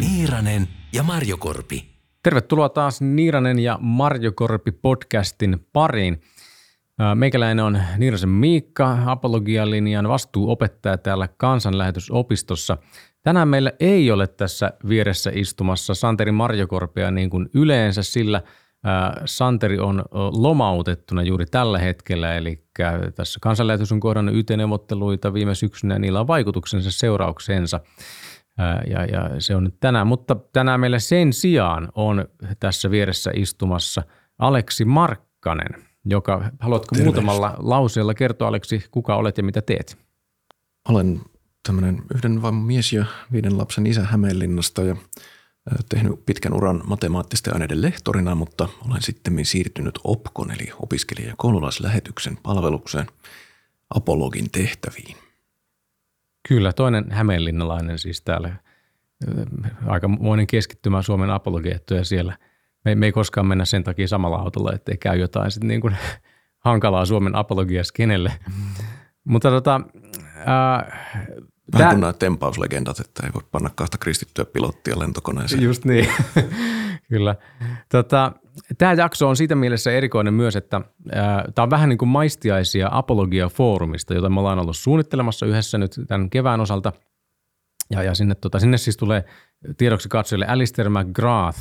Niiranen ja Marjokorpi. Tervetuloa taas Niiranen ja Marjokorpi podcastin pariin. Meikäläinen on Niirasen Miikka, apologialinjan vastuuopettaja täällä kansanlähetysopistossa. Tänään meillä ei ole tässä vieressä istumassa Santeri Marjokorpea niin kuin yleensä, sillä Santeri on lomautettuna juuri tällä hetkellä, eli tässä kansanlähetys on kohdannut YT-neuvotteluita viime syksynä ja niillä on vaikutuksensa seurauksensa. Ja, ja se on nyt tänään, mutta tänään meillä sen sijaan on tässä vieressä istumassa Aleksi Markkanen, joka, haluatko Terveys. muutamalla lauseella kertoa Aleksi, kuka olet ja mitä teet? Olen tämmöinen yhden vain mies ja viiden lapsen isä Hämeenlinnasta ja tehnyt pitkän uran matemaattisten aineiden lehtorina, mutta olen sitten siirtynyt OPKON eli opiskelija- ja koululaislähetyksen palvelukseen apologin tehtäviin. Kyllä, toinen hämeenlinnalainen siis täällä. Aikamoinen keskittymä Suomen apologiettuja siellä. Me, me ei koskaan mennä sen takia samalla autolla, ettei käy jotain sitten niin kuin hankalaa Suomen apologias kenelle. Mm. Mutta tota, ää, Vähän kuin nämä tempauslegendat, että ei voi panna kahta kristittyä pilottia lentokoneeseen. Just niin, kyllä. Tota, tämä jakso on siitä mielessä erikoinen myös, että tämä on vähän niin kuin maistiaisia Apologia-foorumista, jota me ollaan ollut suunnittelemassa yhdessä nyt tämän kevään osalta. Ja, ja sinne, tota, sinne siis tulee tiedoksi katsojille Alistair McGrath,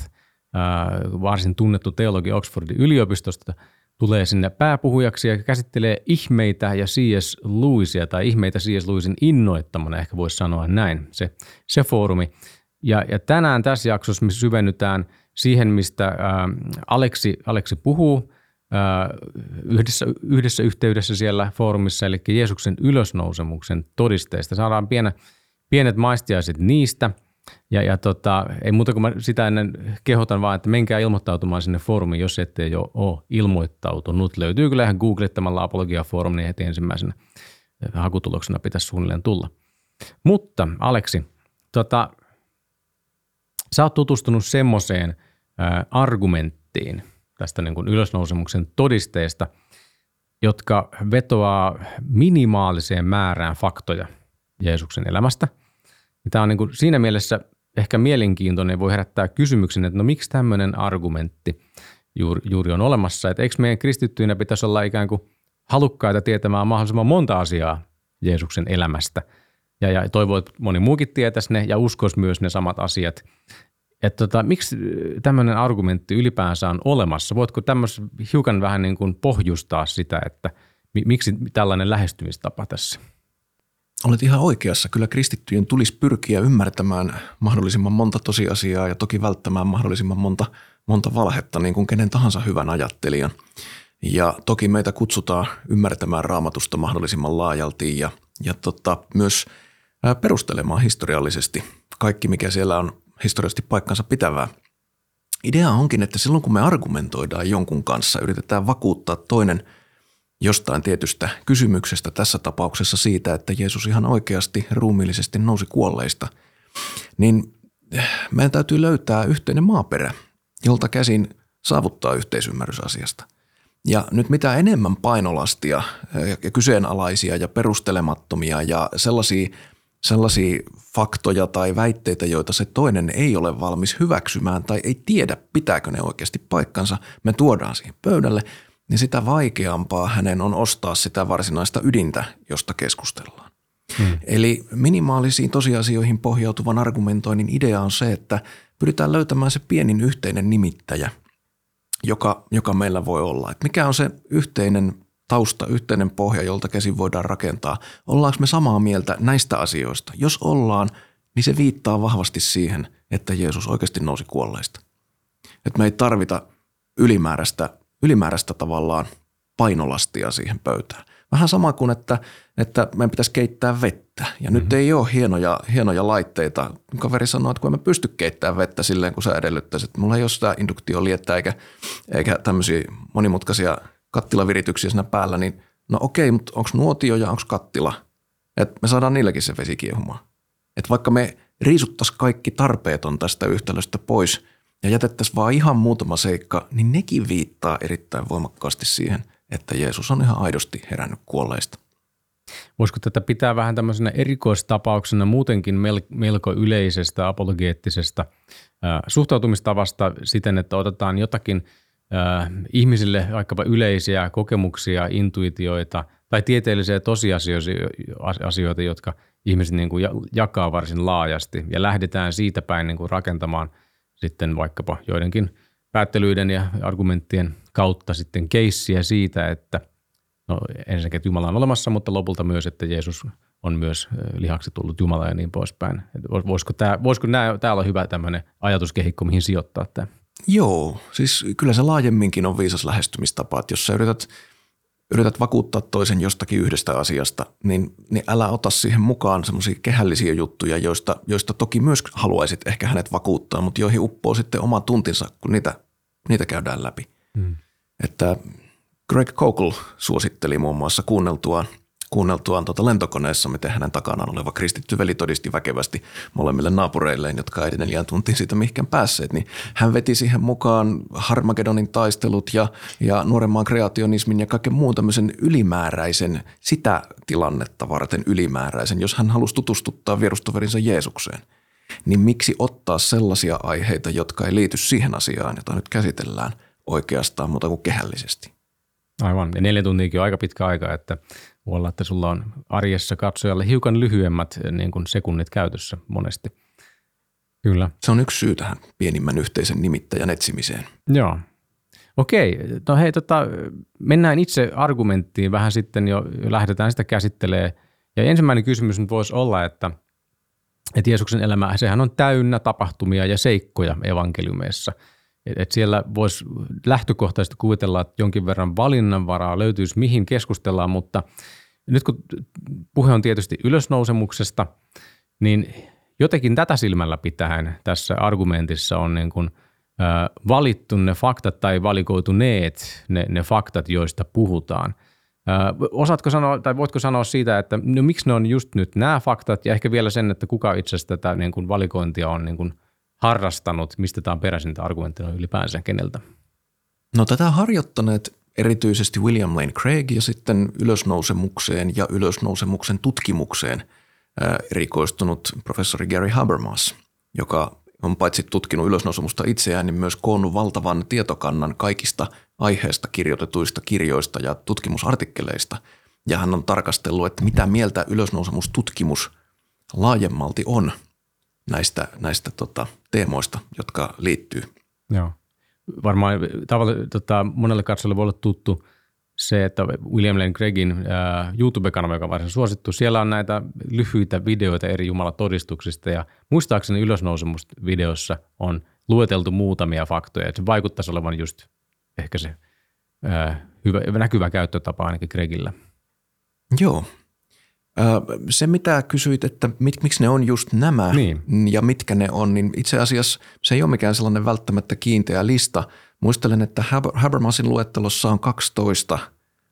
ää, varsin tunnettu teologi Oxfordin yliopistosta – tulee sinne pääpuhujaksi ja käsittelee ihmeitä ja C.S. Lewisia tai ihmeitä C.S. Lewisin innoittamana, ehkä voisi sanoa näin, se, se foorumi. Ja, ja tänään tässä jaksossa me syvennytään siihen, mistä ää, Aleksi, Aleksi puhuu ää, yhdessä, yhdessä yhteydessä siellä foorumissa, eli Jeesuksen ylösnousemuksen todisteista. Saadaan pienet, pienet maistiaiset niistä – ja, ja tota, ei muuta kuin mä sitä ennen kehotan vaan, että menkää ilmoittautumaan sinne foorumiin, jos ette jo ole ilmoittautunut. Löytyy kyllä ihan googlettamalla Apologia Forum, niin heti ensimmäisenä hakutuloksena pitäisi suunnilleen tulla. Mutta Aleksi, tota, sä oot tutustunut semmoiseen argumenttiin tästä niin kuin ylösnousemuksen todisteesta, jotka vetoaa minimaaliseen määrään faktoja Jeesuksen elämästä – Tämä on niin kuin siinä mielessä ehkä mielenkiintoinen voi herättää kysymyksen, että no miksi tämmöinen argumentti juuri, juuri on olemassa. Että eikö meidän kristittyinä pitäisi olla ikään kuin halukkaita tietämään mahdollisimman monta asiaa Jeesuksen elämästä. Ja, ja toivoo, että moni muukin tietäisi ne ja uskoisi myös ne samat asiat. Että tota, miksi tämmöinen argumentti ylipäänsä on olemassa? Voitko tämmöisen hiukan vähän niin kuin pohjustaa sitä, että miksi tällainen lähestymistapa tässä? Olet ihan oikeassa. Kyllä kristittyjen tulisi pyrkiä ymmärtämään mahdollisimman monta tosiasiaa ja toki välttämään mahdollisimman monta, monta valhetta, niin kuin kenen tahansa hyvän ajattelijan. Ja toki meitä kutsutaan ymmärtämään raamatusta mahdollisimman laajalti ja, ja tota, myös perustelemaan historiallisesti kaikki, mikä siellä on historiallisesti paikkansa pitävää. Idea onkin, että silloin kun me argumentoidaan jonkun kanssa, yritetään vakuuttaa toinen – jostain tietystä kysymyksestä, tässä tapauksessa siitä, että Jeesus ihan oikeasti ruumiillisesti nousi kuolleista, niin meidän täytyy löytää yhteinen maaperä, jolta käsin saavuttaa yhteisymmärrys asiasta. Ja nyt mitä enemmän painolastia ja kyseenalaisia ja perustelemattomia ja sellaisia, sellaisia faktoja tai väitteitä, joita se toinen ei ole valmis hyväksymään tai ei tiedä, pitääkö ne oikeasti paikkansa, me tuodaan siihen pöydälle – niin sitä vaikeampaa hänen on ostaa sitä varsinaista ydintä, josta keskustellaan. Hmm. Eli minimaalisiin tosiasioihin pohjautuvan argumentoinnin idea on se, että pyritään löytämään se pienin yhteinen nimittäjä, joka, joka meillä voi olla. Et mikä on se yhteinen tausta, yhteinen pohja, jolta käsin voidaan rakentaa. Ollaanko me samaa mieltä näistä asioista? Jos ollaan, niin se viittaa vahvasti siihen, että Jeesus oikeasti nousi kuolleista. Että me ei tarvita ylimääräistä ylimääräistä tavallaan painolastia siihen pöytään. Vähän sama kuin, että, että meidän pitäisi keittää vettä. Ja mm-hmm. nyt mhm. ei ole hienoja, hienoja laitteita. Kaveri sanoi, että kun mä pysty keittämään vettä silleen, kun sä edellyttäisit. Mulla ei ole sitä induktioliettä eikä, eikä tämmöisiä monimutkaisia kattilavirityksiä siinä päällä. Niin no okei, mutta onko nuotio ja onko kattila? Että me saadaan niilläkin se vesi kiehumaan. Että vaikka me riisuttaisiin kaikki tarpeeton tästä yhtälöstä pois – ja jätettäisiin vaan ihan muutama seikka, niin nekin viittaa erittäin voimakkaasti siihen, että Jeesus on ihan aidosti herännyt kuolleista. Voisiko tätä pitää vähän tämmöisenä erikoistapauksena muutenkin melko yleisestä apologeettisesta suhtautumistavasta siten, että otetaan jotakin ihmisille vaikkapa yleisiä kokemuksia, intuitioita tai tieteellisiä tosiasioita, jotka ihmiset niin kuin jakaa varsin laajasti ja lähdetään siitä päin niin kuin rakentamaan sitten vaikkapa joidenkin päättelyiden ja argumenttien kautta sitten keissiä siitä, että – no ensinnäkin, että Jumala on olemassa, mutta lopulta myös, että Jeesus on myös lihaksi tullut Jumala ja niin poispäin. Voisiko tämä, voisiko nämä, tämä olla hyvä tämmöinen ajatuskehikko, mihin sijoittaa tämä? Joo, siis kyllä se laajemminkin on viisas lähestymistapa, että jos sä yrität, yrität vakuuttaa toisen jostakin yhdestä asiasta, niin, niin älä ota siihen mukaan semmoisia kehällisiä juttuja, joista, joista toki myös haluaisit ehkä hänet vakuuttaa, mutta joihin uppoo sitten oma tuntinsa, kun niitä, niitä käydään läpi. Hmm. Että Greg Koukl suositteli muun muassa kuunneltuaan, kuunneltuaan tuota lentokoneessa, miten hänen takanaan oleva kristitty veli todisti väkevästi molemmille naapureilleen, jotka ei neljään tuntiin siitä mihinkään päässeet, niin hän veti siihen mukaan Harmagedonin taistelut ja, ja nuoremman kreationismin ja kaiken muun tämmöisen ylimääräisen, sitä tilannetta varten ylimääräisen, jos hän halusi tutustuttaa vierustoverinsa Jeesukseen niin miksi ottaa sellaisia aiheita, jotka ei liity siihen asiaan, jota nyt käsitellään oikeastaan muuta kuin kehällisesti. Aivan, ja neljä tuntiakin on aika pitkä aika, että voi olla, että sulla on arjessa katsojalle hiukan lyhyemmät eh, niin kuin sekunnit käytössä monesti. Kyllä. Se on yksi syy tähän pienimmän yhteisen nimittäjän etsimiseen. Joo. Okei, no hei, tota, mennään itse argumenttiin vähän sitten jo, lähdetään sitä käsittelee. Ja ensimmäinen kysymys nyt voisi olla, että, että Jeesuksen elämä, sehän on täynnä tapahtumia ja seikkoja evankeliumeissa – että siellä voisi lähtökohtaisesti kuvitella, että jonkin verran valinnanvaraa löytyisi, mihin keskustellaan, mutta nyt kun puhe on tietysti ylösnousemuksesta, niin jotenkin tätä silmällä pitäen tässä argumentissa on niin kuin, valittu ne faktat tai valikoituneet ne, ne faktat, joista puhutaan. Osaatko sanoa, tai voitko sanoa siitä, että no, miksi ne on just nyt nämä faktat, ja ehkä vielä sen, että kuka itse asiassa tätä niin kuin valikointia on niin kuin – harrastanut, mistä tämä on peräisin tämä ylipäänsä keneltä? No tätä harjoittaneet erityisesti William Lane Craig ja sitten ylösnousemukseen ja ylösnousemuksen tutkimukseen erikoistunut professori Gary Habermas, joka on paitsi tutkinut ylösnousemusta itseään, niin myös koonnut valtavan tietokannan kaikista aiheesta kirjoitetuista kirjoista ja tutkimusartikkeleista. Ja hän on tarkastellut, että mitä mieltä ylösnousemustutkimus laajemmalti on – näistä, näistä tota, teemoista, jotka liittyy. Joo. Varmaan tavalla, tota, monelle katsojalle voi olla tuttu se, että William Lane Craigin äh, YouTube-kanava, joka on varsin suosittu, siellä on näitä lyhyitä videoita eri jumalatodistuksista ja muistaakseni ylösnousemusvideossa on lueteltu muutamia faktoja, että se vaikuttaisi olevan just ehkä se äh, hyvä, näkyvä käyttötapa ainakin Craigillä. Joo, se, mitä kysyit, että mit, miksi ne on just nämä niin. ja mitkä ne on, niin itse asiassa se ei ole mikään sellainen välttämättä kiinteä lista. Muistelen, että Habermasin luettelossa on 12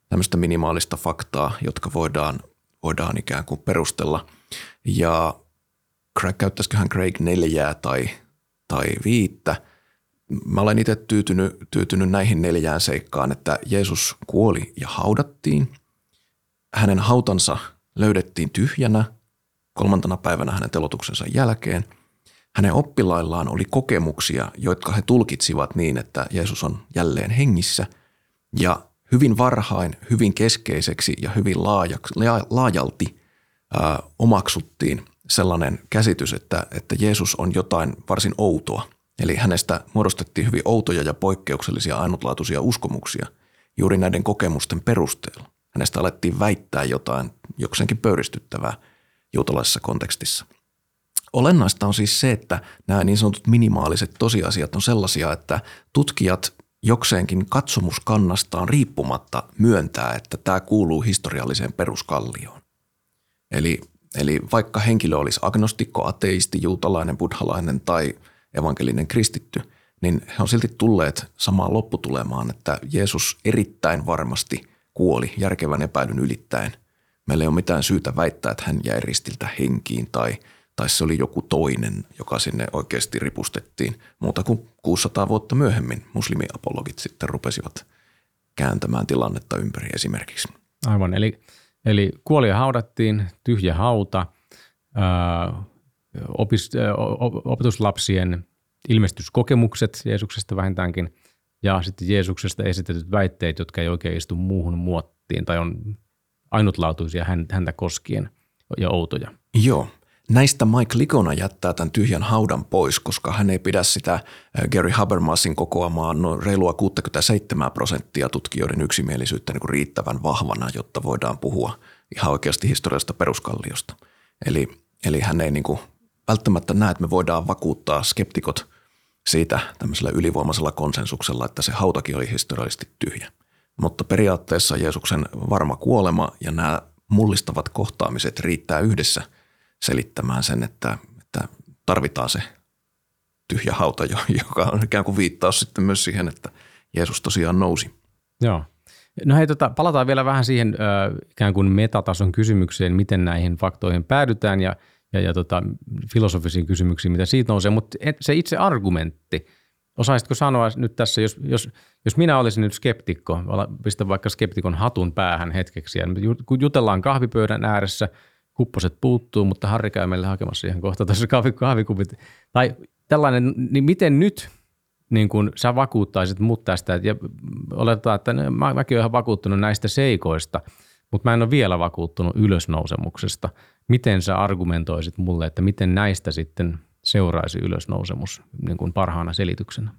tämmöistä minimaalista faktaa, jotka voidaan, voidaan ikään kuin perustella. Ja Craig, käyttäisiköhän Craig neljää tai, tai viittä. Mä olen itse tyytynyt, tyytynyt näihin neljään seikkaan, että Jeesus kuoli ja haudattiin. Hänen hautansa – löydettiin tyhjänä kolmantena päivänä hänen telotuksensa jälkeen. Hänen oppilaillaan oli kokemuksia, jotka he tulkitsivat niin, että Jeesus on jälleen hengissä. Ja hyvin varhain, hyvin keskeiseksi ja hyvin laajalti ää, omaksuttiin sellainen käsitys, että, että Jeesus on jotain varsin outoa. Eli hänestä muodostettiin hyvin outoja ja poikkeuksellisia ainutlaatuisia uskomuksia juuri näiden kokemusten perusteella. Hänestä alettiin väittää jotain jokseenkin pöyristyttävää juutalaisessa kontekstissa. Olennaista on siis se, että nämä niin sanotut minimaaliset tosiasiat on sellaisia, että tutkijat jokseenkin katsomuskannastaan riippumatta myöntää, että tämä kuuluu historialliseen peruskallioon. Eli, eli vaikka henkilö olisi agnostikko, ateisti, juutalainen, buddhalainen tai evankelinen kristitty, niin he on silti tulleet samaan lopputulemaan, että Jeesus erittäin varmasti – kuoli järkevän epäilyn ylittäen. Meillä ei ole mitään syytä väittää, että hän jäi ristiltä henkiin tai, tai se oli joku toinen, joka sinne oikeasti ripustettiin. Muuta kuin 600 vuotta myöhemmin muslimiapologit sitten rupesivat kääntämään tilannetta ympäri esimerkiksi. Aivan, eli, eli kuolia haudattiin, tyhjä hauta, ää, opis, ää, opetuslapsien ilmestyskokemukset Jeesuksesta vähintäänkin ja sitten Jeesuksesta esitetyt väitteet, jotka ei oikein istu muuhun muottiin tai on ainutlaatuisia häntä koskien ja outoja. Joo. Näistä Mike Likona jättää tämän tyhjän haudan pois, koska hän ei pidä sitä Gary Habermasin kokoamaa no reilua 67 prosenttia tutkijoiden yksimielisyyttä niin kuin riittävän vahvana, jotta voidaan puhua ihan oikeasti historiallisesta peruskalliosta. Eli, eli hän ei niin kuin välttämättä näe, että me voidaan vakuuttaa skeptikot siitä tämmöisellä ylivoimaisella konsensuksella, että se hautakin oli historiallisesti tyhjä. Mutta periaatteessa Jeesuksen varma kuolema ja nämä mullistavat kohtaamiset riittää yhdessä selittämään sen, että, että tarvitaan se tyhjä hauta, joka on ikään kuin viittaus sitten myös siihen, että Jeesus tosiaan nousi. Joo. No hei, tota, palataan vielä vähän siihen ö, ikään kuin metatason kysymykseen, miten näihin faktoihin päädytään ja, ja, ja tota, filosofisiin kysymyksiin, mitä siitä nousee, mutta se itse argumentti, osaisitko sanoa nyt tässä, jos, jos, jos minä olisin nyt skeptikko, pistä vaikka skeptikon hatun päähän hetkeksi, ja kun jutellaan kahvipöydän ääressä, kupposet puuttuu, mutta Harri käy meille hakemassa ihan kohta tässä kahvikupit, tai tällainen, niin miten nyt niin kun sä vakuuttaisit mut tästä, ja oletetaan, että mä, mäkin olen ihan vakuuttunut näistä seikoista, mutta mä en ole vielä vakuuttunut ylösnousemuksesta. Miten sä argumentoisit mulle, että miten näistä sitten seuraisi ylösnousemus niin kuin parhaana selityksenä?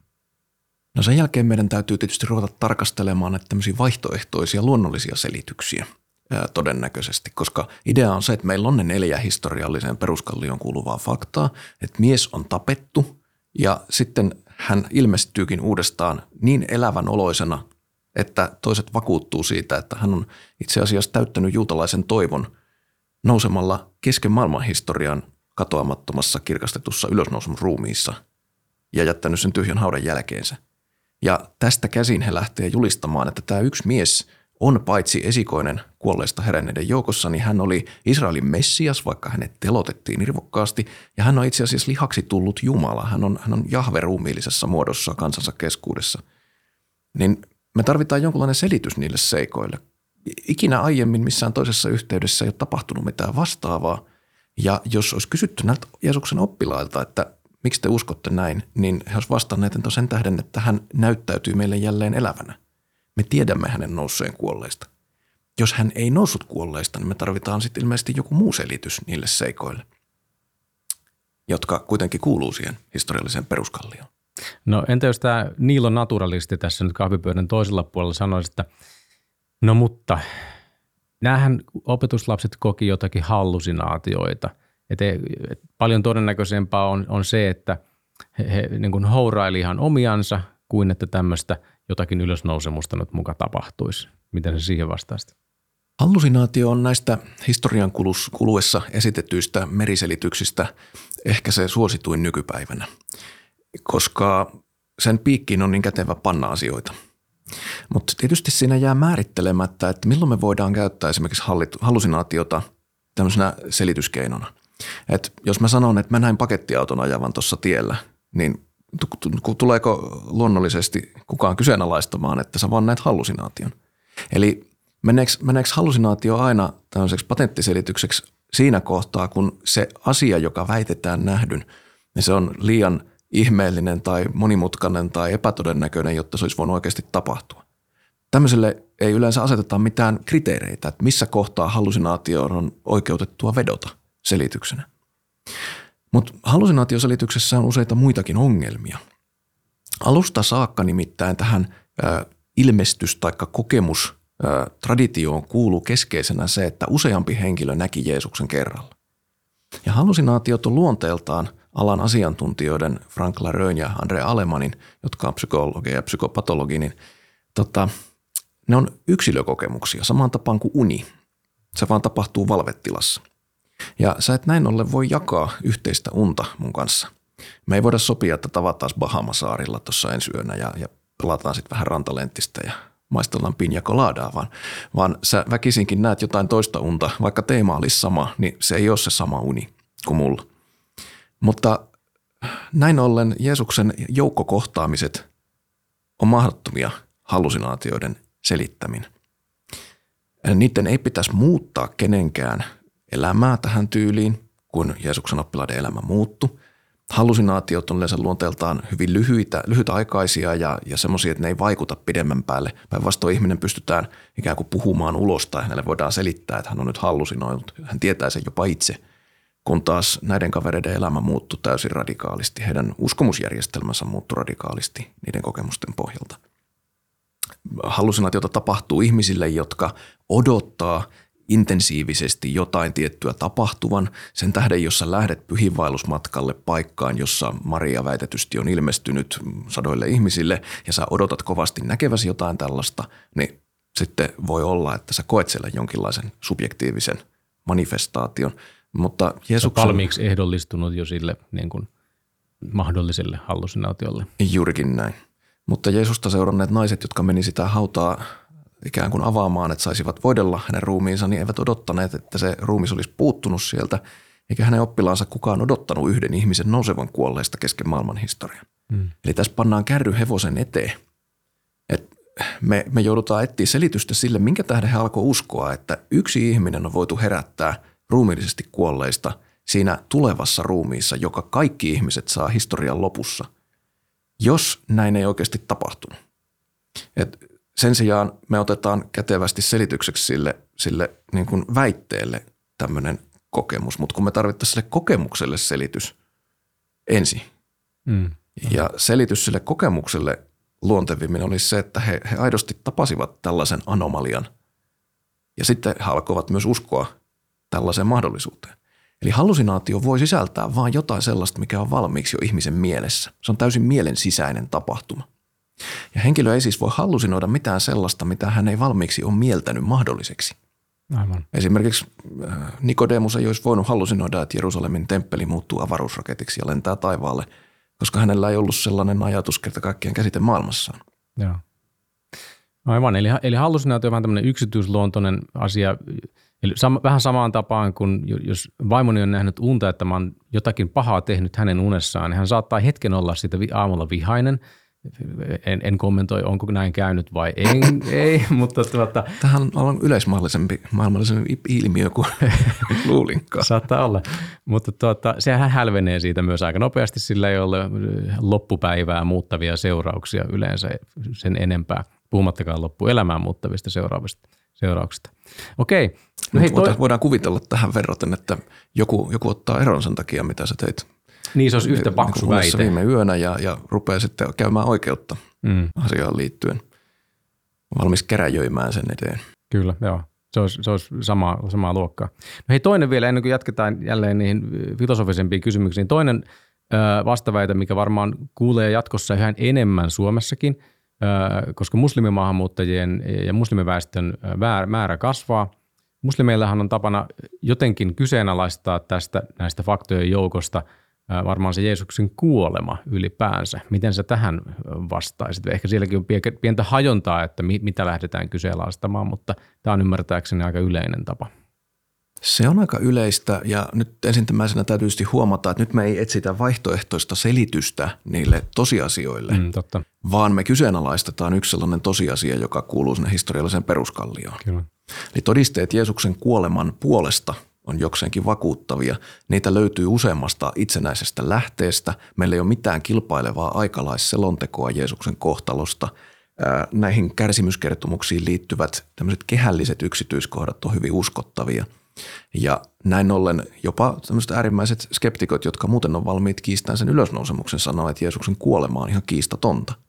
No sen jälkeen meidän täytyy tietysti ruveta tarkastelemaan näitä tämmöisiä vaihtoehtoisia luonnollisia selityksiä ää, todennäköisesti, koska idea on se, että meillä on ne neljä historialliseen peruskallioon kuuluvaa faktaa, että mies on tapettu ja sitten hän ilmestyykin uudestaan niin elävän oloisena, että toiset vakuuttuu siitä, että hän on itse asiassa täyttänyt juutalaisen toivon nousemalla kesken maailmanhistorian katoamattomassa kirkastetussa ylösnousumusruumiissa ja jättänyt sen tyhjän haudan jälkeensä. Ja tästä käsin he lähtee julistamaan, että tämä yksi mies on paitsi esikoinen kuolleista heränneiden joukossa, niin hän oli Israelin messias, vaikka hänet telotettiin irvokkaasti, ja hän on itse asiassa lihaksi tullut Jumala. Hän on, hän on Jahve ruumiillisessa muodossa kansansa keskuudessa. Niin me tarvitaan jonkunlainen selitys niille seikoille. Ikinä aiemmin missään toisessa yhteydessä ei ole tapahtunut mitään vastaavaa. Ja jos olisi kysytty näiltä Jeesuksen oppilailta, että miksi te uskotte näin, niin he olisivat vastanneet, että sen tähden, että hän näyttäytyy meille jälleen elävänä. Me tiedämme hänen nousseen kuolleista. Jos hän ei noussut kuolleista, niin me tarvitaan sitten ilmeisesti joku muu selitys niille seikoille, jotka kuitenkin kuuluu siihen historialliseen peruskallioon. No entä jos tämä Niilo naturalisti tässä nyt kahvipöydän toisella puolella sanoisi, että no mutta näähän opetuslapset koki jotakin hallusinaatioita. Et, et paljon todennäköisempää on, on se, että he, he niin kuin houraili ihan omiansa kuin että tämmöistä jotakin ylösnousemusta nyt muka tapahtuisi. Miten se siihen vastaisi? Hallusinaatio on näistä historian kuluessa esitetyistä meriselityksistä ehkä se suosituin nykypäivänä koska sen piikkiin on niin kätevä panna asioita. Mutta tietysti siinä jää määrittelemättä, että milloin me voidaan käyttää esimerkiksi hallusinaatiota tämmöisenä selityskeinona. Et jos mä sanon, että mä näin pakettiauton ajavan tuossa tiellä, niin tuleeko luonnollisesti kukaan kyseenalaistamaan, että sä vaan näet hallusinaation? Eli meneekö hallusinaatio aina tämmöiseksi patenttiselitykseksi siinä kohtaa, kun se asia, joka väitetään nähdyn, niin se on liian – ihmeellinen tai monimutkainen tai epätodennäköinen, jotta se olisi voinut oikeasti tapahtua. Tämmöiselle ei yleensä aseteta mitään kriteereitä, että missä kohtaa hallusinaatio on oikeutettua vedota selityksenä. Mutta hallusinaatioselityksessä on useita muitakin ongelmia. Alusta saakka nimittäin tähän ö, ilmestys- tai kokemus traditioon kuuluu keskeisenä se, että useampi henkilö näki Jeesuksen kerralla. Ja hallusinaatiot on luonteeltaan asiantuntijoiden Frank Larön ja Andre Alemanin, jotka on psykologia ja psykopatologi, niin tota, ne on yksilökokemuksia samaan tapaan kuin uni. Se vaan tapahtuu valvettilassa. Ja sä et näin ollen voi jakaa yhteistä unta mun kanssa. Me ei voida sopia, että tavataan Bahamasaarilla tuossa ensi yönä ja, ja pelataan sitten vähän rantalenttistä ja maistellaan pinja coladaa, vaan, vaan sä väkisinkin näet jotain toista unta, vaikka teema olisi sama, niin se ei ole se sama uni kuin mulla. Mutta näin ollen Jeesuksen joukkokohtaamiset on mahdottomia hallusinaatioiden selittäminen. Niiden ei pitäisi muuttaa kenenkään elämää tähän tyyliin, kun Jeesuksen oppilaiden elämä muuttui. Hallusinaatiot on yleensä luonteeltaan hyvin lyhyitä, lyhytaikaisia ja, ja semmoisia, että ne ei vaikuta pidemmän päälle. Päinvastoin ihminen pystytään ikään kuin puhumaan ulos tai hänelle voidaan selittää, että hän on nyt hallusinoinut. Hän tietää sen jopa itse. Kun taas näiden kavereiden elämä muuttui täysin radikaalisti, heidän uskomusjärjestelmänsä muuttui radikaalisti niiden kokemusten pohjalta. Hallusinaatiota tapahtuu ihmisille, jotka odottaa – intensiivisesti jotain tiettyä tapahtuvan, sen tähden, jossa lähdet pyhinvaellusmatkalle paikkaan, jossa Maria väitetysti on ilmestynyt sadoille ihmisille ja sä odotat kovasti näkeväsi jotain tällaista, niin sitten voi olla, että sä koet siellä jonkinlaisen subjektiivisen manifestaation. Mutta Jeesuksen... valmiiksi ehdollistunut jo sille niin kuin mahdolliselle hallusinaatiolle. Juurikin näin. Mutta Jeesusta seuranneet naiset, jotka meni sitä hautaa ikään kuin avaamaan, että saisivat voidella hänen ruumiinsa, niin eivät odottaneet, että se ruumis olisi puuttunut sieltä, eikä hänen oppilaansa kukaan odottanut yhden ihmisen nousevan kuolleesta kesken maailman historian. Hmm. Eli tässä pannaan kärry hevosen eteen. Et me, me joudutaan etsiä selitystä sille, minkä tähden he alkoi uskoa, että yksi ihminen on voitu herättää ruumiillisesti kuolleista siinä tulevassa ruumiissa, joka kaikki ihmiset saa historian lopussa, jos näin ei oikeasti tapahtunut. Et sen sijaan me otetaan kätevästi selitykseksi sille, sille niin kuin väitteelle tämmöinen kokemus, mutta kun me tarvittaisiin sille kokemukselle selitys ensin. Mm. Ja selitys sille kokemukselle luontevimmin olisi se, että he, he aidosti tapasivat tällaisen anomalian. Ja sitten he alkoivat myös uskoa tällaiseen mahdollisuuteen. Eli hallusinaatio voi sisältää vain jotain sellaista, mikä on valmiiksi jo ihmisen mielessä. Se on täysin mielen sisäinen tapahtuma. Ja henkilö ei siis voi hallusinoida mitään sellaista, mitä hän ei valmiiksi ole mieltänyt mahdolliseksi. Aivan. Esimerkiksi äh, Nikodemus ei olisi voinut hallusinoida, että Jerusalemin temppeli muuttuu avaruusraketiksi ja lentää taivaalle, koska hänellä ei ollut sellainen ajatus kerta kaikkien käsite maailmassaan. Joo. Aivan, eli, eli hallusinaatio on vähän tämmöinen yksityisluontoinen asia, eli sam, vähän samaan tapaan kuin jos vaimoni on nähnyt unta, että mä oon jotakin pahaa tehnyt hänen unessaan, niin hän saattaa hetken olla siitä aamulla vihainen – en, en kommentoi, onko näin käynyt vai en, ei, mutta tuota, Tähän on yleismaailmallisempi maailmallisempi ilmiö kuin luulinkaan. Saattaa olla, mutta tuota, sehän hälvenee siitä myös aika nopeasti, sillä ei ole loppupäivää muuttavia seurauksia yleensä sen enempää, puhumattakaan loppuelämään muuttavista seuraavista seurauksista. Okei. No hei, toi... Voidaan kuvitella tähän verraten, että joku, joku ottaa eron sen takia, mitä sä teit niin se olisi yhtä paksu niin väite. viime yönä ja, ja rupeaa sitten käymään oikeutta mm. asiaan liittyen. Valmis käräjöimään sen eteen. Kyllä, joo. Se olisi, se olisi sama, samaa luokkaa. No hei toinen vielä, ennen kuin jatketaan jälleen niihin filosofisempiin kysymyksiin. Toinen ö, vastaväite, mikä varmaan kuulee jatkossa yhä enemmän Suomessakin, koska muslimimaahanmuuttajien ja muslimiväestön määrä kasvaa. Muslimeillahan on tapana jotenkin kyseenalaistaa tästä näistä faktojen joukosta – varmaan se Jeesuksen kuolema ylipäänsä. Miten sä tähän vastaisit? Ehkä sielläkin on pientä hajontaa, että mitä lähdetään kyseenalaistamaan, mutta tämä on ymmärtääkseni aika yleinen tapa. Se on aika yleistä ja nyt ensimmäisenä täytyy huomata, että nyt me ei etsitä vaihtoehtoista selitystä niille tosiasioille, mm, totta. Vaan me kyseenalaistetaan yksi sellainen tosiasia, joka kuuluu sinne historialliseen peruskallioon. Kyllä. Eli todisteet Jeesuksen kuoleman puolesta – on jokseenkin vakuuttavia. Niitä löytyy useammasta itsenäisestä lähteestä. Meillä ei ole mitään kilpailevaa aikalaisselontekoa Jeesuksen kohtalosta. Näihin kärsimyskertomuksiin liittyvät tämmöiset kehälliset yksityiskohdat on hyvin uskottavia. Ja näin ollen jopa tämmöiset äärimmäiset skeptikot, jotka muuten on valmiit kiistämään sen ylösnousemuksen, sanoo, että Jeesuksen kuolema on ihan kiistatonta –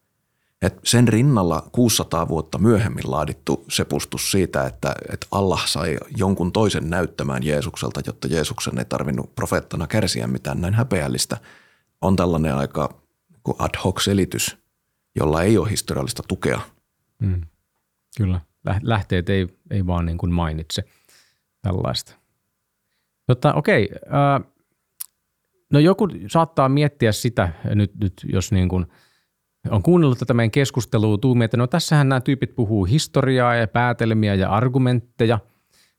et sen rinnalla 600 vuotta myöhemmin laadittu sepustus siitä, että, että Allah sai jonkun toisen näyttämään Jeesukselta, jotta Jeesuksen ei tarvinnut profeettana kärsiä mitään näin häpeällistä, on tällainen aika ad hoc selitys, jolla ei ole historiallista tukea. Mm, kyllä, lähteet ei, ei vaan niin kuin mainitse tällaista. Tota, okei, äh, no joku saattaa miettiä sitä nyt, nyt jos niin kuin – on kuunnellut tätä meidän keskustelua, tuu että no tässähän nämä tyypit puhuu historiaa ja päätelmiä ja argumentteja,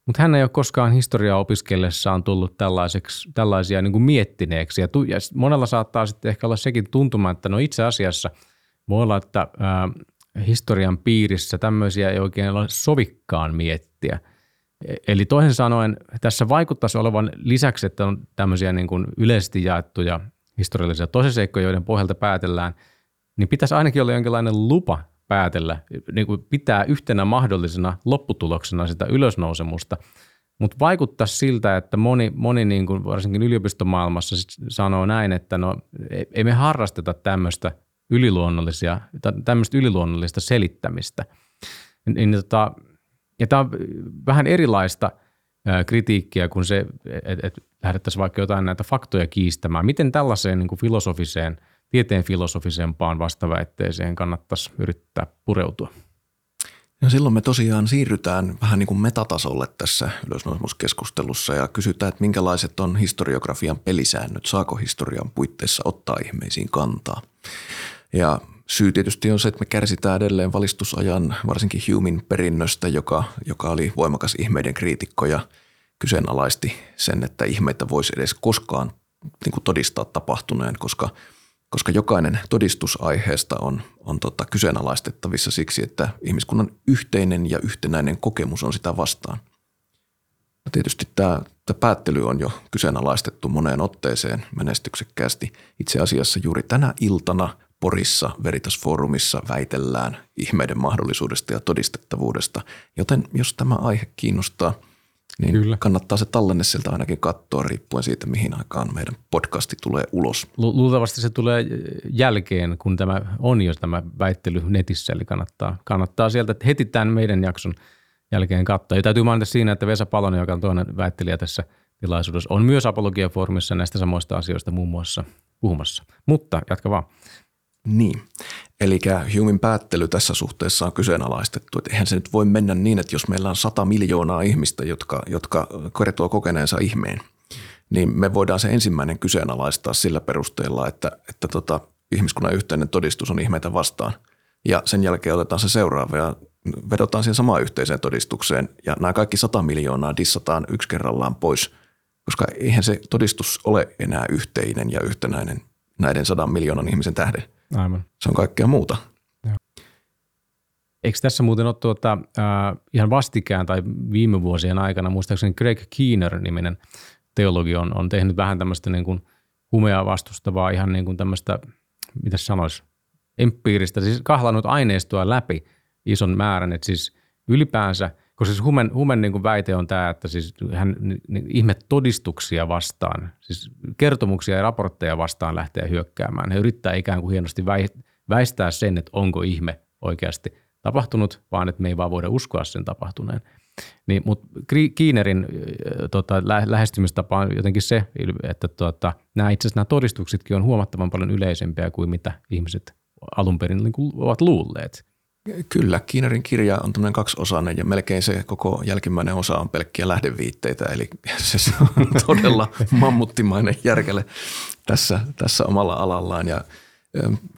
mutta hän ei ole koskaan historiaa opiskellessaan tullut tällaiseksi, tällaisia niin kuin miettineeksi. Ja, tu, ja monella saattaa sitten ehkä olla sekin tuntuma, että no itse asiassa voi olla, että ää, historian piirissä tämmöisiä ei oikein ole sovikkaan miettiä. E- Eli toisin sanoen tässä vaikuttaisi olevan lisäksi, että on tämmöisiä niin kuin yleisesti jaettuja historiallisia tosiseikkoja, joiden pohjalta päätellään, niin pitäisi ainakin olla jonkinlainen lupa päätellä, niin kuin pitää yhtenä mahdollisena lopputuloksena sitä ylösnousemusta. Mutta vaikuttaa siltä, että moni, moni niin kuin varsinkin yliopistomaailmassa sanoo näin, että no, ei- ei me harrasteta tämmöistä yliluonnollisia, tämmöistä yliluonnollista selittämistä. Niin, tota, ja tämä on vähän erilaista kritiikkiä kuin se, että et lähdettäisiin vaikka jotain näitä faktoja kiistämään. Miten tällaiseen niin kuin filosofiseen, tieteen filosofisempaan vastaväitteeseen kannattaisi yrittää pureutua? Ja silloin me tosiaan siirrytään vähän niin kuin metatasolle tässä ylösnousemuskeskustelussa ja kysytään, että minkälaiset on historiografian pelisäännöt, saako historian puitteissa ottaa ihmeisiin kantaa. Ja syy tietysti on se, että me kärsitään edelleen valistusajan varsinkin Humin perinnöstä, joka, joka oli voimakas ihmeiden kriitikko ja kyseenalaisti sen, että ihmeitä voisi edes koskaan niin kuin todistaa tapahtuneen, koska, koska jokainen todistus aiheesta on, on tota, kyseenalaistettavissa siksi, että ihmiskunnan yhteinen ja yhtenäinen kokemus on sitä vastaan. Ja tietysti tämä, tämä päättely on jo kyseenalaistettu moneen otteeseen menestyksekkäästi. Itse asiassa juuri tänä iltana Porissa Veritas-foorumissa väitellään ihmeiden mahdollisuudesta ja todistettavuudesta. Joten jos tämä aihe kiinnostaa, niin Kyllä. Kannattaa se tallenne sieltä ainakin katsoa riippuen siitä, mihin aikaan meidän podcasti tulee ulos. Lu- luultavasti se tulee jälkeen, kun tämä on jo tämä väittely netissä, eli kannattaa, kannattaa sieltä heti tämän meidän jakson jälkeen katsoa. Ja täytyy mainita siinä, että Vesa Palonen, joka on toinen väittelijä tässä tilaisuudessa, on myös Apologia-foorumissa näistä samoista asioista muun muassa puhumassa. Mutta jatka vaan. Niin. Eli Humin päättely tässä suhteessa on kyseenalaistettu. Että eihän se nyt voi mennä niin, että jos meillä on 100 miljoonaa ihmistä, jotka, jotka kertoo kokeneensa ihmeen, niin me voidaan se ensimmäinen kyseenalaistaa sillä perusteella, että, että tota, ihmiskunnan yhteinen todistus on ihmeitä vastaan. Ja sen jälkeen otetaan se seuraava ja vedotaan siihen samaan yhteiseen todistukseen. Ja nämä kaikki 100 miljoonaa dissataan yksi kerrallaan pois, koska eihän se todistus ole enää yhteinen ja yhtenäinen näiden 100 miljoonan ihmisen tähden. Aivan. Se on kaikkea muuta. Eikö tässä muuten ole tuota, äh, ihan vastikään tai viime vuosien aikana, muistaakseni Greg Keener-niminen teologi on, on tehnyt vähän tämmöistä niin kuin humea vastustavaa, ihan niin kuin tämmöistä, mitä sanoisi, empiiristä, siis kahlannut aineistoa läpi ison määrän, että siis ylipäänsä, koska siis Humen, Humen niin kuin väite on tämä, että siis hän niin, ihme todistuksia vastaan, siis kertomuksia ja raportteja vastaan lähtee hyökkäämään. He yrittää ikään kuin hienosti väi- väistää sen, että onko ihme oikeasti tapahtunut, vaan että me ei vaan voida uskoa sen tapahtuneen. Niin, mutta Kiinerin tota, lä- lähestymistapa on jotenkin se, että tota, nämä itse asiassa nämä todistuksetkin on huomattavan paljon yleisempiä kuin mitä ihmiset alun perin niin kuin ovat luulleet. Kyllä, Kiinerin kirja on tämmöinen kaksiosainen ja melkein se koko jälkimmäinen osa on pelkkiä lähdeviitteitä, eli se on todella mammuttimainen järkele tässä, tässä omalla alallaan. Ja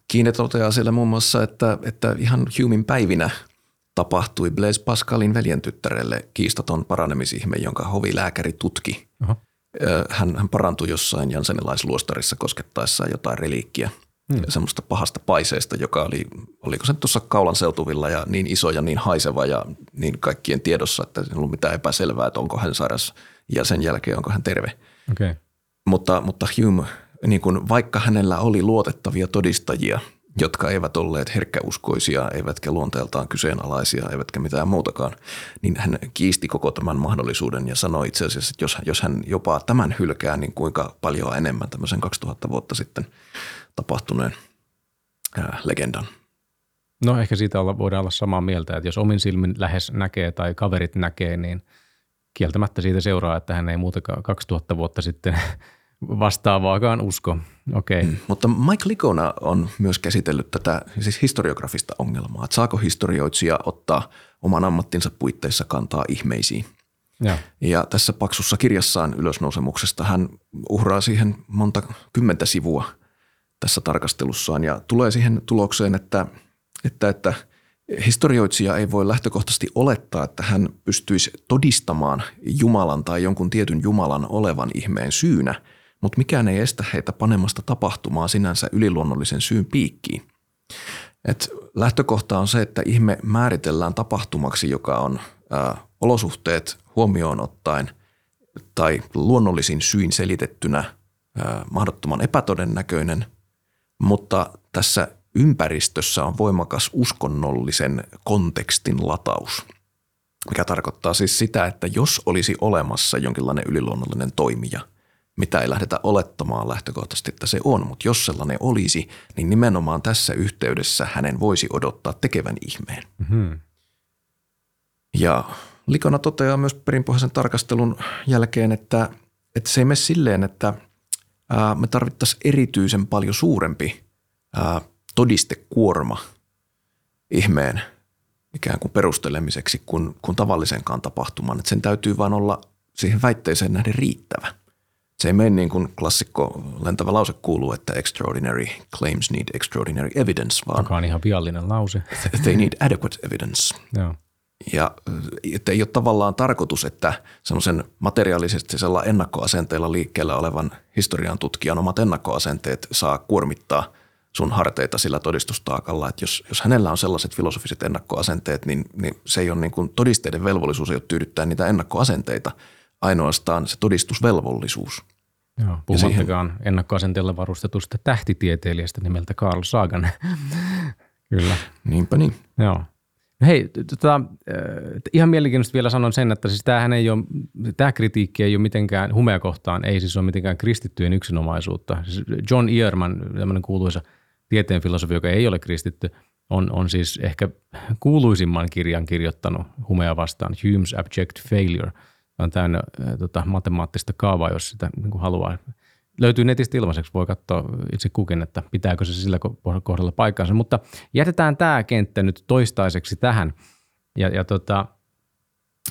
Kiine toteaa siellä muun muassa, että, että ihan Humin päivinä tapahtui Blaise Pascalin veljen tyttärelle kiistaton paranemisihme, jonka hovilääkäri tutki. Oho. Hän, hän parantui jossain jansenilaisluostarissa koskettaessaan jotain reliikkiä hmm. semmoista pahasta paiseesta, joka oli, oliko se tuossa kaulan seutuvilla ja niin iso ja niin haiseva ja niin kaikkien tiedossa, että ei ollut mitään epäselvää, että onko hän sairas ja sen jälkeen onko hän terve. Okay. Mutta, mutta Hume, niin kuin, vaikka hänellä oli luotettavia todistajia, jotka eivät olleet herkkäuskoisia, eivätkä luonteeltaan kyseenalaisia, eivätkä mitään muutakaan, niin hän kiisti koko tämän mahdollisuuden ja sanoi itse asiassa, että jos, jos hän jopa tämän hylkää, niin kuinka paljon enemmän tämmöisen 2000 vuotta sitten tapahtuneen ää, legendan. No ehkä siitä olla, voidaan olla samaa mieltä, että jos omin silmin lähes näkee tai kaverit näkee, niin kieltämättä siitä seuraa, että hän ei muutakaan 2000 vuotta sitten vastaavaakaan usko. Okay. Mm, mutta Mike Likona on myös käsitellyt tätä siis historiografista ongelmaa, että saako historioitsija ottaa oman ammattinsa puitteissa kantaa ihmeisiin. Ja. ja tässä paksussa kirjassaan ylösnousemuksesta hän uhraa siihen monta kymmentä sivua tässä tarkastelussaan ja tulee siihen tulokseen, että, että, että historioitsija ei voi lähtökohtaisesti olettaa, että hän pystyisi todistamaan Jumalan tai jonkun tietyn Jumalan olevan ihmeen syynä, mutta mikään ei estä heitä panemasta tapahtumaa sinänsä yliluonnollisen syyn piikkiin. Et lähtökohta on se, että ihme määritellään tapahtumaksi, joka on ää, olosuhteet huomioon ottaen tai luonnollisin syin selitettynä ää, mahdottoman epätodennäköinen, mutta tässä ympäristössä on voimakas uskonnollisen kontekstin lataus, mikä tarkoittaa siis sitä, että jos olisi olemassa jonkinlainen yliluonnollinen toimija – mitä ei lähdetä olettamaan lähtökohtaisesti, että se on, mutta jos sellainen olisi, niin nimenomaan tässä yhteydessä hänen voisi odottaa tekevän ihmeen. Mm-hmm. Ja Likona toteaa myös perinpohjaisen tarkastelun jälkeen, että, että se ei mene silleen, että ää, me tarvittaisiin erityisen paljon suurempi ää, todistekuorma ihmeen ikään kuin perustelemiseksi kuin, kuin tavallisenkaan tapahtuman. Että sen täytyy vain olla siihen väitteeseen nähden riittävä se ei mene niin kuin klassikko lentävä lause kuuluu, että extraordinary claims need extraordinary evidence, vaan Joka on ihan viallinen lause. they need adequate evidence. Joo. Ja että ei ole tavallaan tarkoitus, että semmoisen materiaalisesti sellainen ennakkoasenteella liikkeellä olevan historian tutkijan omat ennakkoasenteet saa kuormittaa sun harteita sillä todistustaakalla, että jos, jos hänellä on sellaiset filosofiset ennakkoasenteet, niin, niin se ei ole niin kuin todisteiden velvollisuus ei ole tyydyttää niitä ennakkoasenteita, ainoastaan se todistusvelvollisuus. Joo, puhumattakaan siihen... ennakkoasenteella varustetusta tähtitieteilijästä nimeltä Carl Sagan. Kyllä. Niinpä niin. Joo. Hei, tota, ihan mielenkiintoista vielä sanon sen, että siis tämähän ei ole, tämä kritiikki ei ole mitenkään humea kohtaan, ei siis ole mitenkään kristittyjen yksinomaisuutta. Siis John Earman, tämmöinen kuuluisa tieteen filosofi, joka ei ole kristitty, on, on siis ehkä kuuluisimman kirjan kirjoittanut humea vastaan, Hume's Abject Failure – on täynnä ää, tota, matemaattista kaavaa, jos sitä niin haluaa. Löytyy netistä ilmaiseksi, voi katsoa itse kukin, että pitääkö se sillä kohdalla paikkansa. Mutta jätetään tämä kenttä nyt toistaiseksi tähän ja, ja tota,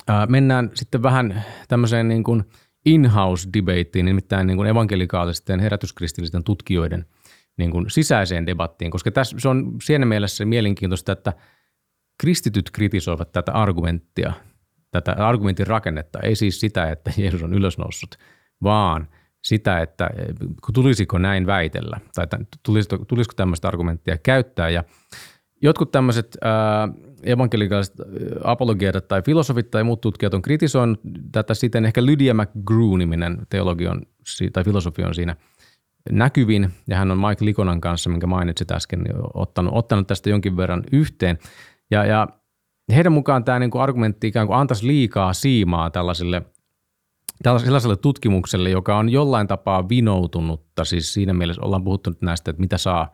ää, mennään sitten vähän tämmöiseen niin kuin in-house debateen, nimittäin niin kuin evankelikaalisten herätyskristillisten tutkijoiden niin kuin sisäiseen debattiin, koska tässä se on siinä mielessä mielenkiintoista, että kristityt kritisoivat tätä argumenttia – tätä argumentin rakennetta, ei siis sitä, että Jeesus on ylösnoussut, vaan sitä, että tulisiko näin väitellä tai tulisiko, tulisiko tämmöistä argumenttia käyttää. Ja jotkut tämmöiset evankelikaiset apologiat tai filosofit tai muut tutkijat on kritisoinut tätä siten, ehkä Lydia McGrew-niminen teologi on, tai filosofi on siinä näkyvin, ja hän on Mike Likonan kanssa, minkä mainitsit äsken, ottanut, ottanut tästä jonkin verran yhteen. Ja, ja heidän mukaan tämä niin kuin argumentti ikään kuin antaisi liikaa siimaa tällaiselle, tällaiselle tutkimukselle, joka on jollain tapaa vinoutunutta. Siis siinä mielessä ollaan puhuttu nyt näistä, että mitä saa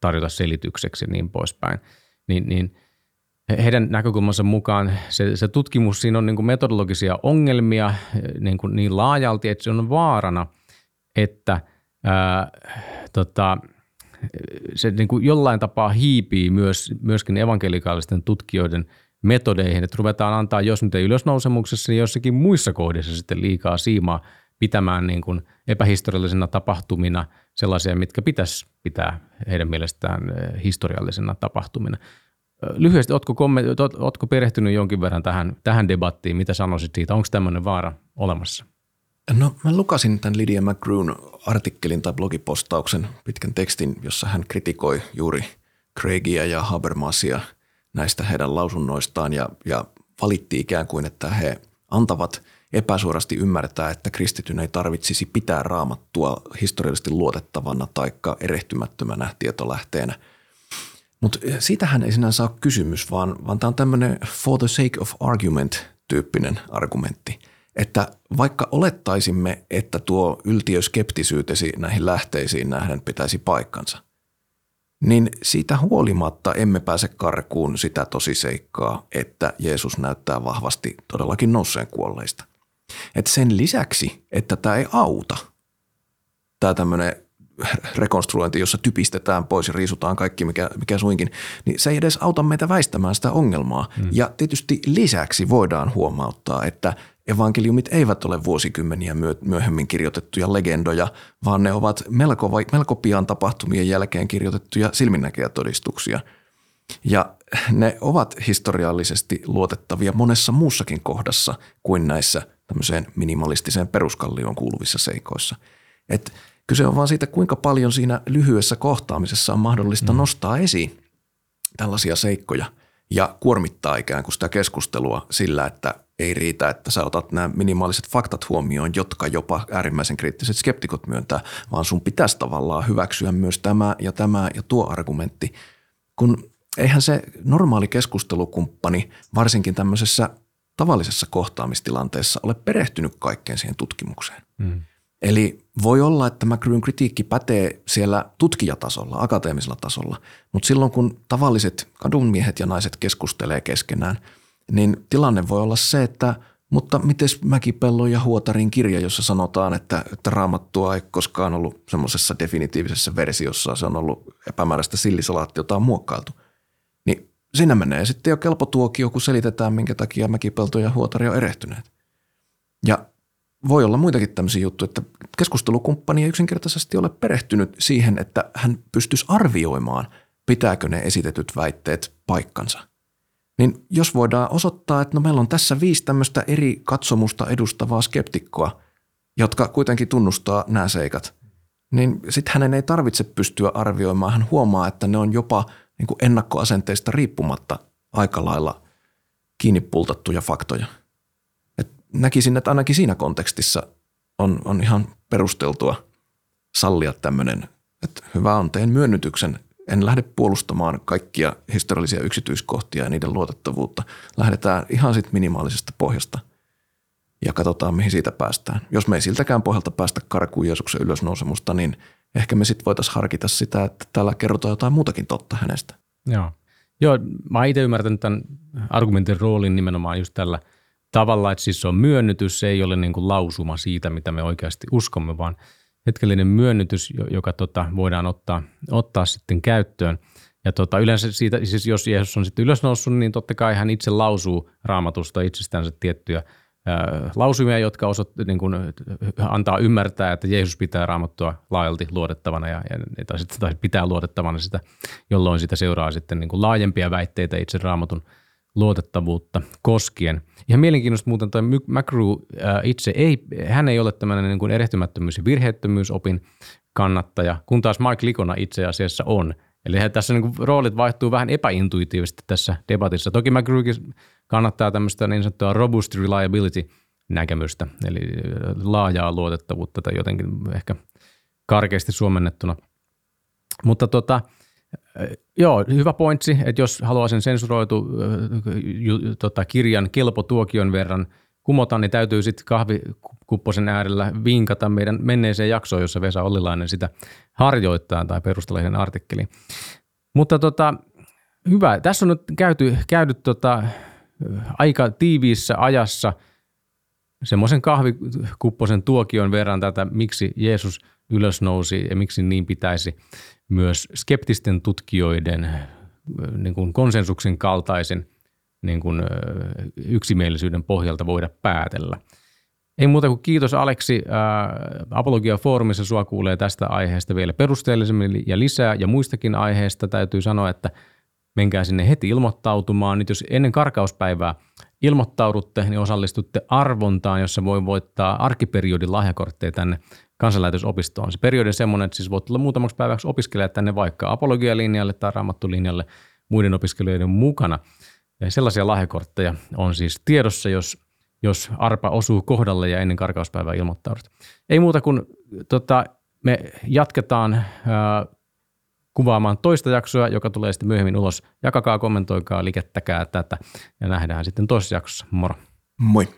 tarjota selitykseksi ja niin poispäin. Niin, niin heidän näkökulmansa mukaan se, se tutkimus, siinä on niin kuin metodologisia ongelmia niin, kuin niin laajalti, että se on vaarana, että ää, tota, se niin kuin jollain tapaa hiipii myös, myöskin evankelikaalisten tutkijoiden metodeihin, että ruvetaan antaa, jos nyt ei ylösnousemuksessa, niin jossakin muissa kohdissa sitten liikaa siimaa pitämään niin kuin epähistoriallisena tapahtumina sellaisia, mitkä pitäisi pitää heidän mielestään eh, historiallisena tapahtumina. Lyhyesti, oletko, komment- oletko perehtynyt jonkin verran tähän, tähän debattiin? Mitä sanoisit siitä? Onko tämmöinen vaara olemassa? No mä lukasin tämän Lydia McGrewn artikkelin tai blogipostauksen pitkän tekstin, jossa hän kritikoi juuri Craigia ja Habermasia näistä heidän lausunnoistaan ja, ja valitti ikään kuin, että he antavat epäsuorasti ymmärtää, että kristityn ei tarvitsisi pitää raamattua historiallisesti luotettavana tai erehtymättömänä tietolähteenä. Mutta siitähän ei sinänsä ole kysymys, vaan, vaan tämä on tämmöinen for the sake of argument tyyppinen argumentti – että vaikka olettaisimme, että tuo yltiöskeptisyytesi näihin lähteisiin nähden pitäisi paikkansa, niin siitä huolimatta emme pääse karkuun sitä tosiseikkaa, että Jeesus näyttää vahvasti todellakin nousseen kuolleista. Et sen lisäksi, että tämä ei auta, tämä tämmöinen rekonstruointi, jossa typistetään pois ja riisutaan kaikki, mikä, mikä suinkin, niin se ei edes auta meitä väistämään sitä ongelmaa. Hmm. Ja tietysti lisäksi voidaan huomauttaa, että evankeliumit eivät ole vuosikymmeniä myöhemmin kirjoitettuja legendoja, vaan ne ovat melko, melko pian tapahtumien jälkeen kirjoitettuja silminnäkijätodistuksia. Ja ne ovat historiallisesti luotettavia monessa muussakin kohdassa kuin näissä tämmöiseen minimalistiseen peruskallioon kuuluvissa seikoissa. Et kyse on vaan siitä, kuinka paljon siinä lyhyessä kohtaamisessa on mahdollista mm. nostaa esiin. tällaisia seikkoja ja kuormittaa ikään kuin sitä keskustelua sillä, että ei riitä, että sä otat nämä minimaaliset faktat huomioon, jotka jopa äärimmäisen kriittiset skeptikot myöntää, vaan sun pitäisi tavallaan hyväksyä myös tämä ja tämä ja tuo argumentti, kun eihän se normaali keskustelukumppani, varsinkin tämmöisessä tavallisessa kohtaamistilanteessa, ole perehtynyt kaikkeen siihen tutkimukseen. Mm. Eli voi olla, että McGrewn kritiikki pätee siellä tutkijatasolla, akateemisella tasolla, mutta silloin kun tavalliset kadunmiehet ja naiset keskustelee keskenään, niin tilanne voi olla se, että mutta miten Mäkipellon ja Huotarin kirja, jossa sanotaan, että, että raamattua ei koskaan ollut semmoisessa definitiivisessä versiossa, se on ollut epämääräistä sillisalaattia, jota on muokkailtu. Niin siinä menee sitten jo kelpo tuokio, kun selitetään, minkä takia Mäkipelto ja Huotari on erehtyneet. Ja voi olla muitakin tämmöisiä juttuja, että keskustelukumppani ei yksinkertaisesti ole perehtynyt siihen, että hän pystyisi arvioimaan, pitääkö ne esitetyt väitteet paikkansa. Niin jos voidaan osoittaa, että no meillä on tässä viisi tämmöistä eri katsomusta edustavaa skeptikkoa, jotka kuitenkin tunnustaa nämä seikat, niin sitten hänen ei tarvitse pystyä arvioimaan. Hän huomaa, että ne on jopa niin kuin ennakkoasenteista riippumatta aika lailla kiinni pultattuja faktoja – näkisin, että ainakin siinä kontekstissa on, on ihan perusteltua sallia tämmöinen, että hyvä on, teen myönnytyksen. En lähde puolustamaan kaikkia historiallisia yksityiskohtia ja niiden luotettavuutta. Lähdetään ihan sitten minimaalisesta pohjasta ja katsotaan, mihin siitä päästään. Jos me ei siltäkään pohjalta päästä karkuun Jeesuksen ylösnousemusta, niin ehkä me sitten voitaisiin harkita sitä, että täällä kerrotaan jotain muutakin totta hänestä. Joo. Joo, mä itse ymmärtänyt tämän argumentin roolin nimenomaan just tällä – tavalla, että siis se on myönnytys, se ei ole niin kuin lausuma siitä, mitä me oikeasti uskomme, vaan hetkellinen myönnytys, joka tota, voidaan ottaa, ottaa sitten käyttöön. Ja tota, yleensä siitä, siis jos Jeesus on sitten ylösnoussut, niin totta kai hän itse lausuu raamatusta itsestään tiettyjä lausumia, jotka osat, niin kuin, antaa ymmärtää, että Jeesus pitää raamattua laajalti luotettavana ja, ja tai, tai pitää luotettavana sitä, jolloin sitä seuraa sitten niin kuin laajempia väitteitä itse raamatun luotettavuutta koskien – Ihan mielenkiintoista muuten toi McGrew äh, itse ei, hän ei ole tämmöinen niin kuin erehtymättömyys- ja virheettömyysopin kannattaja, kun taas Mike Likona itse asiassa on. Eli tässä niin kuin roolit vaihtuu vähän epäintuitiivisesti tässä debatissa. Toki McGrewkin kannattaa tämmöistä niin sanottua robust reliability näkemystä, eli äh, laajaa luotettavuutta tai jotenkin ehkä karkeasti suomennettuna. Mutta tota, Joo, hyvä pointsi, että jos haluaa sen sensuroitu äh, tota, kirjan kelpotuokion verran kumota, niin täytyy sitten kahvikupposen äärellä vinkata meidän menneeseen jaksoon, jossa Vesa Ollilainen sitä harjoittaa tai perustelehen artikkeli. Mutta tota, hyvä. Tässä on nyt käyty, käyty tota, aika tiiviissä ajassa semmoisen kahvikupposen tuokion verran tätä, miksi Jeesus ylösnousi ja miksi niin pitäisi myös skeptisten tutkijoiden niin kuin konsensuksen kaltaisen niin kuin, yksimielisyyden pohjalta voida päätellä. Ei muuta kuin kiitos Aleksi. Apologia Foorumissa sua kuulee tästä aiheesta vielä perusteellisemmin ja lisää ja muistakin aiheista. Täytyy sanoa, että menkää sinne heti ilmoittautumaan. Nyt jos ennen karkauspäivää ilmoittaudutte, niin osallistutte arvontaan, jossa voi voittaa arkiperiodin lahjakortteja tänne kansanlähetysopistoon. Se periodi on semmoinen, että siis voit tulla muutamaksi päiväksi opiskelemaan tänne vaikka apologialinjalle tai raamattulinjalle muiden opiskelijoiden mukana. Ja sellaisia lahjakortteja on siis tiedossa, jos, jos arpa osuu kohdalle ja ennen karkauspäivää ilmoittaudut. Ei muuta kuin tota, me jatketaan ää, kuvaamaan toista jaksoa, joka tulee sitten myöhemmin ulos. Jakakaa, kommentoikaa, likettäkää tätä ja nähdään sitten toisessa jaksossa. Moro. Moi.